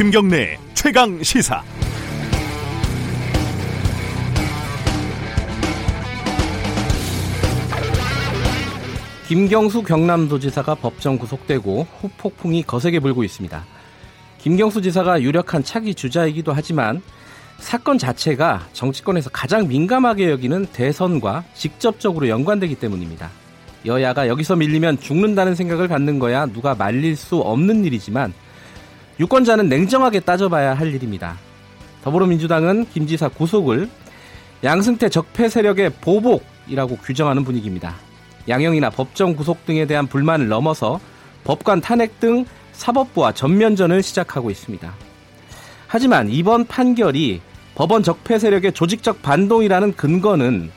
김경래 최강 시사. 김경수 경남도지사가 법정 구속되고 후폭풍이 거세게 불고 있습니다. 김경수 지사가 유력한 차기 주자이기도 하지만 사건 자체가 정치권에서 가장 민감하게 여기는 대선과 직접적으로 연관되기 때문입니다. 여야가 여기서 밀리면 죽는다는 생각을 갖는 거야 누가 말릴 수 없는 일이지만 유권자는 냉정하게 따져봐야 할 일입니다. 더불어민주당은 김 지사 구속을 양승태 적폐 세력의 보복이라고 규정하는 분위기입니다. 양형이나 법정 구속 등에 대한 불만을 넘어서 법관 탄핵 등 사법부와 전면전을 시작하고 있습니다. 하지만 이번 판결이 법원 적폐 세력의 조직적 반동이라는 근거는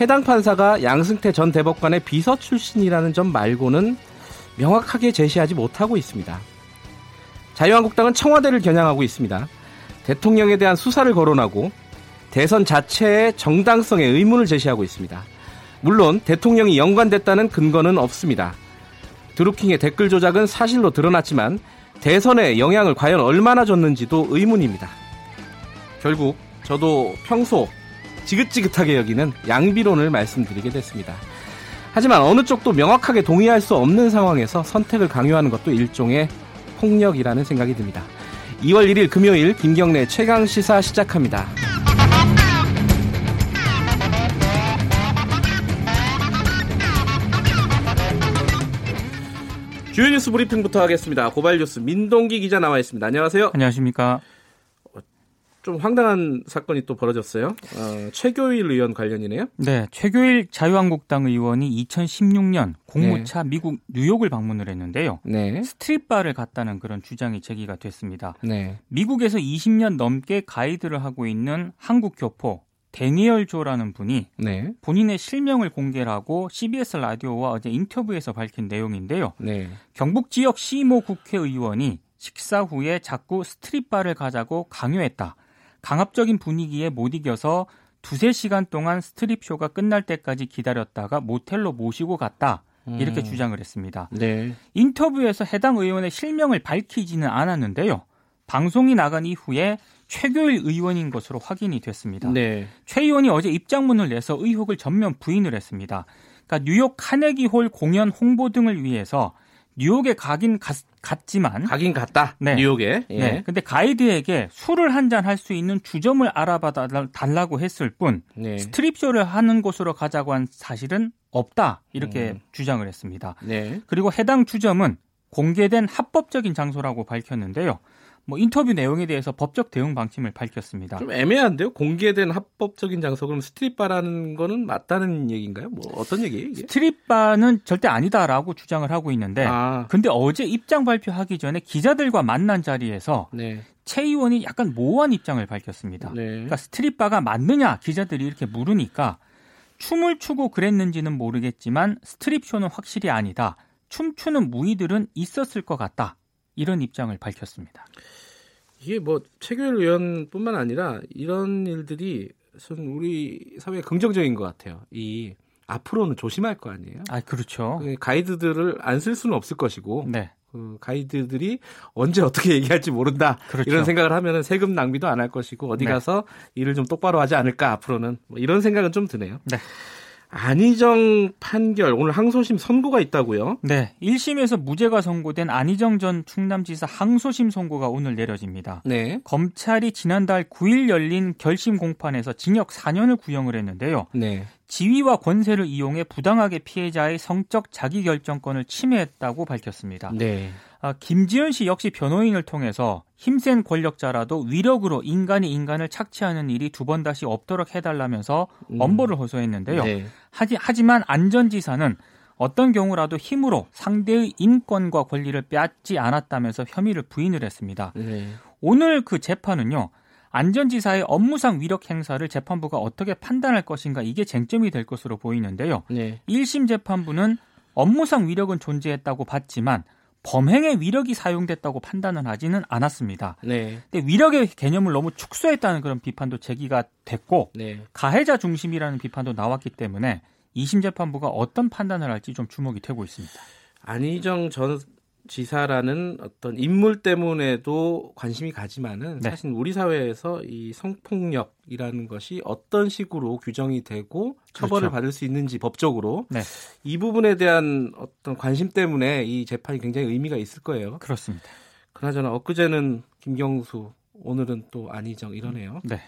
해당 판사가 양승태 전 대법관의 비서 출신이라는 점 말고는 명확하게 제시하지 못하고 있습니다. 자유한국당은 청와대를 겨냥하고 있습니다. 대통령에 대한 수사를 거론하고 대선 자체의 정당성에 의문을 제시하고 있습니다. 물론 대통령이 연관됐다는 근거는 없습니다. 드루킹의 댓글 조작은 사실로 드러났지만 대선에 영향을 과연 얼마나 줬는지도 의문입니다. 결국 저도 평소 지긋지긋하게 여기는 양비론을 말씀드리게 됐습니다. 하지만 어느 쪽도 명확하게 동의할 수 없는 상황에서 선택을 강요하는 것도 일종의 폭력이라는 생각이 듭니다. 2월 1일 금요일 김경래 최강 시사 시작합니다. 주요 뉴스 브리핑부터 하겠습니다. 고발 뉴스 민동기 기자 나와 있습니다. 안녕하세요. 안녕하십니까. 좀 황당한 사건이 또 벌어졌어요. 어, 최교일 의원 관련이네요. 네, 최교일 자유한국당 의원이 2016년 공무차 네. 미국 뉴욕을 방문을 했는데요. 네. 스트립바를 갔다는 그런 주장이 제기가 됐습니다. 네. 미국에서 20년 넘게 가이드를 하고 있는 한국 교포 대니얼 조라는 분이 네. 본인의 실명을 공개하고 CBS 라디오와 어제 인터뷰에서 밝힌 내용인데요. 네. 경북 지역 시모 국회의원이 식사 후에 자꾸 스트립바를 가자고 강요했다. 강압적인 분위기에 못 이겨서 두세 시간 동안 스트립쇼가 끝날 때까지 기다렸다가 모텔로 모시고 갔다. 이렇게 음. 주장을 했습니다. 네. 인터뷰에서 해당 의원의 실명을 밝히지는 않았는데요. 방송이 나간 이후에 최교일 의원인 것으로 확인이 됐습니다. 네. 최 의원이 어제 입장문을 내서 의혹을 전면 부인을 했습니다. 그러니까 뉴욕 카네기홀 공연 홍보 등을 위해서 뉴욕에 가긴 갔, 갔지만 가긴 갔다. 네. 뉴욕에. 예. 네. 근데 가이드에게 술을 한 잔 할 수 있는 주점을 알아봐 달라고 했을 뿐 네. 스트립 쇼를 하는 곳으로 가자고 한 사실은 없다. 이렇게 음. 주장을 했습니다. 네. 그리고 해당 주점은 공개된 합법적인 장소라고 밝혔는데요. 뭐 인터뷰 내용에 대해서 법적 대응 방침을 밝혔습니다. 좀 애매한데요. 공개된 합법적인 장소 그럼 스트립바라는 거는 맞다는 얘기인가요? 뭐 어떤 얘기예요? 이게? 스트립바는 절대 아니다라고 주장을 하고 있는데 아. 근데 어제 입장 발표하기 전에 기자들과 만난 자리에서 네. 최 의원이 약간 모호한 입장을 밝혔습니다. 네. 그러니까 스트립바가 맞느냐 기자들이 이렇게 물으니까 춤을 추고 그랬는지는 모르겠지만 스트립쇼는 확실히 아니다. 춤추는 무의들은 있었을 것 같다. 이런 입장을 밝혔습니다. 이게 뭐 최규일 의원뿐만 아니라 이런 일들이 우리 사회에 긍정적인 것 같아요. 이 앞으로는 조심할 거 아니에요. 아 그렇죠. 그 가이드들을 안 쓸 수는 없을 것이고. 네. 그 가이드들이 언제 어떻게 얘기할지 모른다 그렇죠. 이런 생각을 하면은 세금 낭비도 안 할 것이고 어디 네. 가서 일을 좀 똑바로 하지 않을까 앞으로는 뭐 이런 생각은 좀 드네요. 네. 안희정 판결 오늘 항소심 선고가 있다고요? 네, 1심에서 무죄가 선고된 안희정 전 충남지사 항소심 선고가 오늘 내려집니다. 네. 검찰이 지난달 9일 열린 결심 공판에서 징역 4년을 구형을 했는데요. 네. 지위와 권세를 이용해 부당하게 피해자의 성적 자기결정권을 침해했다고 밝혔습니다. 네. 아, 김지현 씨 역시 변호인을 통해서 힘센 권력자라도 위력으로 인간이 인간을 착취하는 일이 두 번 다시 없도록 해달라면서 음. 엄벌을 호소했는데요. 네. 하지, 하지만 안전지사는 어떤 경우라도 힘으로 상대의 인권과 권리를 빼앗지 않았다면서 혐의를 부인을 했습니다. 네. 오늘 그 재판은요. 안전지사의 업무상 위력 행사를 재판부가 어떻게 판단할 것인가 이게 쟁점이 될 것으로 보이는데요. 네. 1심 재판부는 업무상 위력은 존재했다고 봤지만 범행의 위력이 사용됐다고 판단을 하지는 않았습니다. 네. 근데 위력의 개념을 너무 축소했다는 그런 비판도 제기가 됐고 네. 가해자 중심이라는 비판도 나왔기 때문에 2심 재판부가 어떤 판단을 할지 좀 주목이 되고 있습니다. 안희정 전 지사라는 어떤 인물 때문에도 관심이 가지만은 네. 사실 우리 사회에서 이 성폭력이라는 것이 어떤 식으로 규정이 되고 처벌을 그렇죠. 받을 수 있는지 법적으로 네. 이 부분에 대한 어떤 관심 때문에 이 재판이 굉장히 의미가 있을 거예요. 그렇습니다. 그나저나 엊그제는 김경수 오늘은 또 안희정 이러네요. 네.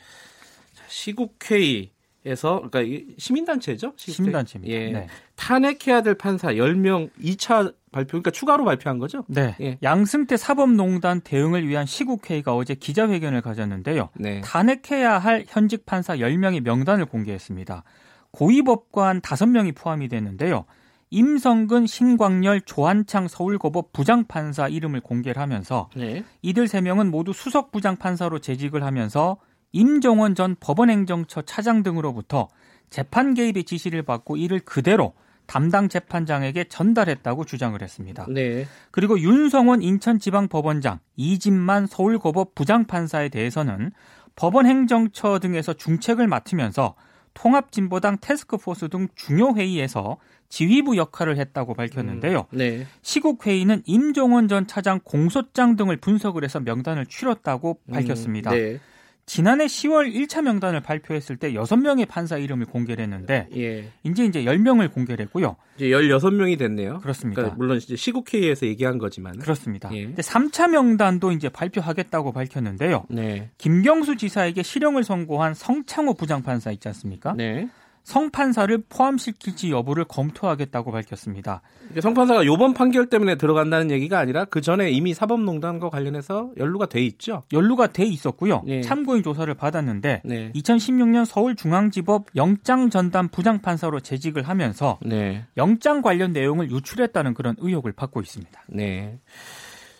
시국회의 에서 그러니까 시민단체죠. 시민단체입니다. 예. 네. 탄핵해야 될 판사 10명 2차 발표 그러니까 추가로 발표한 거죠? 네. 예. 양승태 사법농단 대응을 위한 시국회의가 어제 기자회견을 가졌는데요. 네. 탄핵해야 할 현직 판사 10명의 명단을 공개했습니다. 고위법관 5명이 포함이 됐는데요. 임성근, 신광열, 조한창 서울고법 부장판사 이름을 공개를 하면서 네. 이들 3명은 모두 수석 부장판사로 재직을 하면서 임종원 전 법원행정처 차장 등으로부터 재판 개입의 지시를 받고 이를 그대로 담당 재판장에게 전달했다고 주장을 했습니다. 네. 그리고 윤성원 인천지방법원장, 이진만 서울고법 부장판사에 대해서는 법원행정처 등에서 중책을 맡으면서 통합진보당 테스크포스 등 중요 회의에서 지휘부 역할을 했다고 밝혔는데요. 음, 네. 시국 회의는 임종원 전 차장 공소장 등을 분석을 해서 명단을 추렸다고 음, 밝혔습니다. 음, 네. 지난해 10월 1차 명단을 발표했을 때 6명의 판사 이름을 공개를 했는데 예. 이제 이제 10명을 공개를 했고요. 이제 16명이 됐네요. 그렇습니다. 그러니까 물론 이제 시국회의에서 얘기한 거지만 그렇습니다. 예. 근데 3차 명단도 이제 발표하겠다고 밝혔는데요. 네. 김경수 지사에게 실형을 선고한 성창호 부장판사 있지 않습니까? 네. 성판사를 포함시킬지 여부를 검토하겠다고 밝혔습니다. 성판사가 이번 판결 때문에 들어간다는 얘기가 아니라 그 전에 이미 사법농단과 관련해서 연루가 돼 있죠. 연루가 돼 있었고요. 네. 참고인 조사를 받았는데 네. 2016년 서울중앙지법 영장전담 부장판사로 재직을 하면서 네. 영장 관련 내용을 유출했다는 그런 의혹을 받고 있습니다. 네.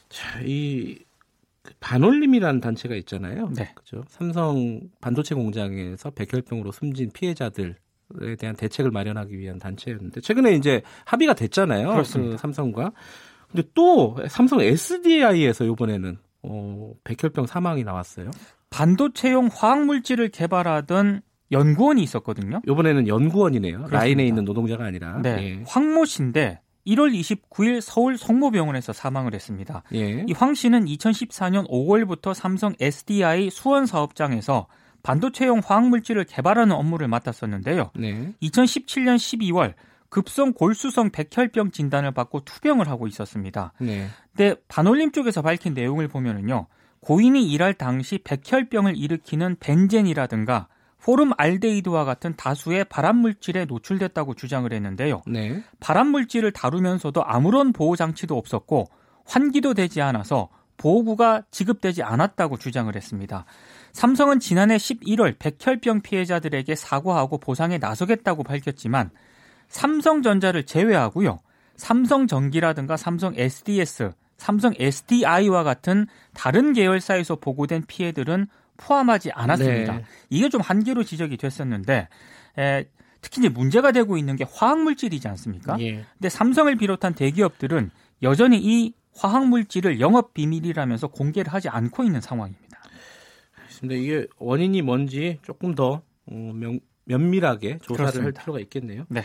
자, 이 반올림이라는 단체가 있잖아요. 네. 그죠. 삼성 반도체 공장에서 백혈병으로 숨진 피해자들 에 대한 대책을 마련하기 위한 단체였는데 최근에 이제 합의가 됐잖아요. 그렇습니다. 그 삼성과. 근데 또 삼성 SDI에서 이번에는 어, 백혈병 사망이 나왔어요. 반도체용 화학 물질을 개발하던 연구원이 있었거든요. 이번에는 연구원이네요. 그렇습니다. 라인에 있는 노동자가 아니라. 네. 예. 황모 씨인데 1월 29일 서울 성모병원에서 사망을 했습니다. 예. 이황 씨는 2014년 5월부터 삼성 SDI 수원 사업장에서 반도체용 화학물질을 개발하는 업무를 맡았었는데요. 네. 2017년 12월 급성 골수성 백혈병 진단을 받고 투병을 하고 있었습니다. 네. 근데 반올림 쪽에서 밝힌 내용을 보면은요. 고인이 일할 당시 백혈병을 일으키는 벤젠이라든가 포름 알데히드와 같은 다수의 발암 물질에 노출됐다고 주장을 했는데요. 네. 발암 물질을 다루면서도 아무런 보호 장치도 없었고 환기도 되지 않아서 보호구가 지급되지 않았다고 주장을 했습니다. 삼성은 지난해 11월 백혈병 피해자들에게 사과하고 보상에 나서겠다고 밝혔지만 삼성전자를 제외하고요. 삼성전기라든가 삼성 SDS, 삼성 SDI와 같은 다른 계열사에서 보고된 피해들은 포함하지 않았습니다. 네. 이게 좀 한계로 지적이 됐었는데 에, 특히 이제 문제가 되고 있는 게 화학 물질이지 않습니까? 예. 근데 삼성을 비롯한 대기업들은 여전히 이 화학 물질을 영업 비밀이라면서 공개를 하지 않고 있는 상황입니다. 알겠습니다. 이게 원인이 뭔지 조금 더 어, 명, 면밀하게 조사를 그렇습니다. 할 필요가 있겠네요. 네.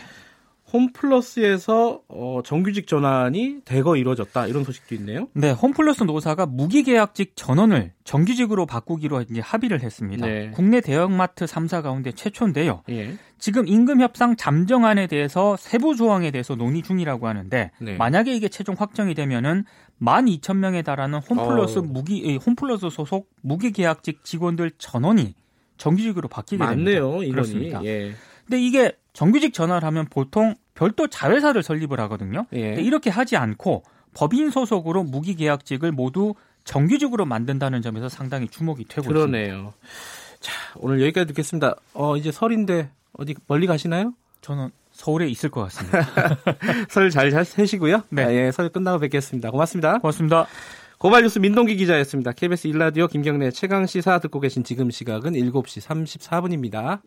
홈플러스에서 어, 정규직 전환이 대거 이루어졌다 이런 소식도 있네요. 네, 홈플러스 노사가 무기계약직 전원을 정규직으로 바꾸기로 이제 합의를 했습니다. 네. 국내 대형마트 3사 가운데 최초인데요. 예. 지금 임금 협상 잠정안에 대해서 세부 조항에 대해서 논의 중이라고 하는데 네. 만약에 이게 최종 확정이 되면은 12,000명에 달하는 홈플러스 어. 무기 홈플러스 소속 무기계약직 직원들 전원이 정규직으로 바뀌게 맞네요, 됩니다. 인원이. 그렇습니다. 예. 근데 이게 정규직 전환을 하면 보통 별도 자회사를 설립을 하거든요. 예. 이렇게 하지 않고 법인 소속으로 무기계약직을 모두 정규직으로 만든다는 점에서 상당히 주목이 되고 그러네요. 있습니다. 자, 오늘 여기까지 듣겠습니다. 어, 이제 설인데 어디 멀리 가시나요? 저는 서울에 있을 것 같습니다. 설 잘 세시고요. 네. 아, 예, 설 끝나고 뵙겠습니다. 고맙습니다. 고맙습니다. 고발뉴스 민동기 기자였습니다. KBS 일라디오 김경래 최강 시사 듣고 계신 지금 시각은 7시 34분입니다.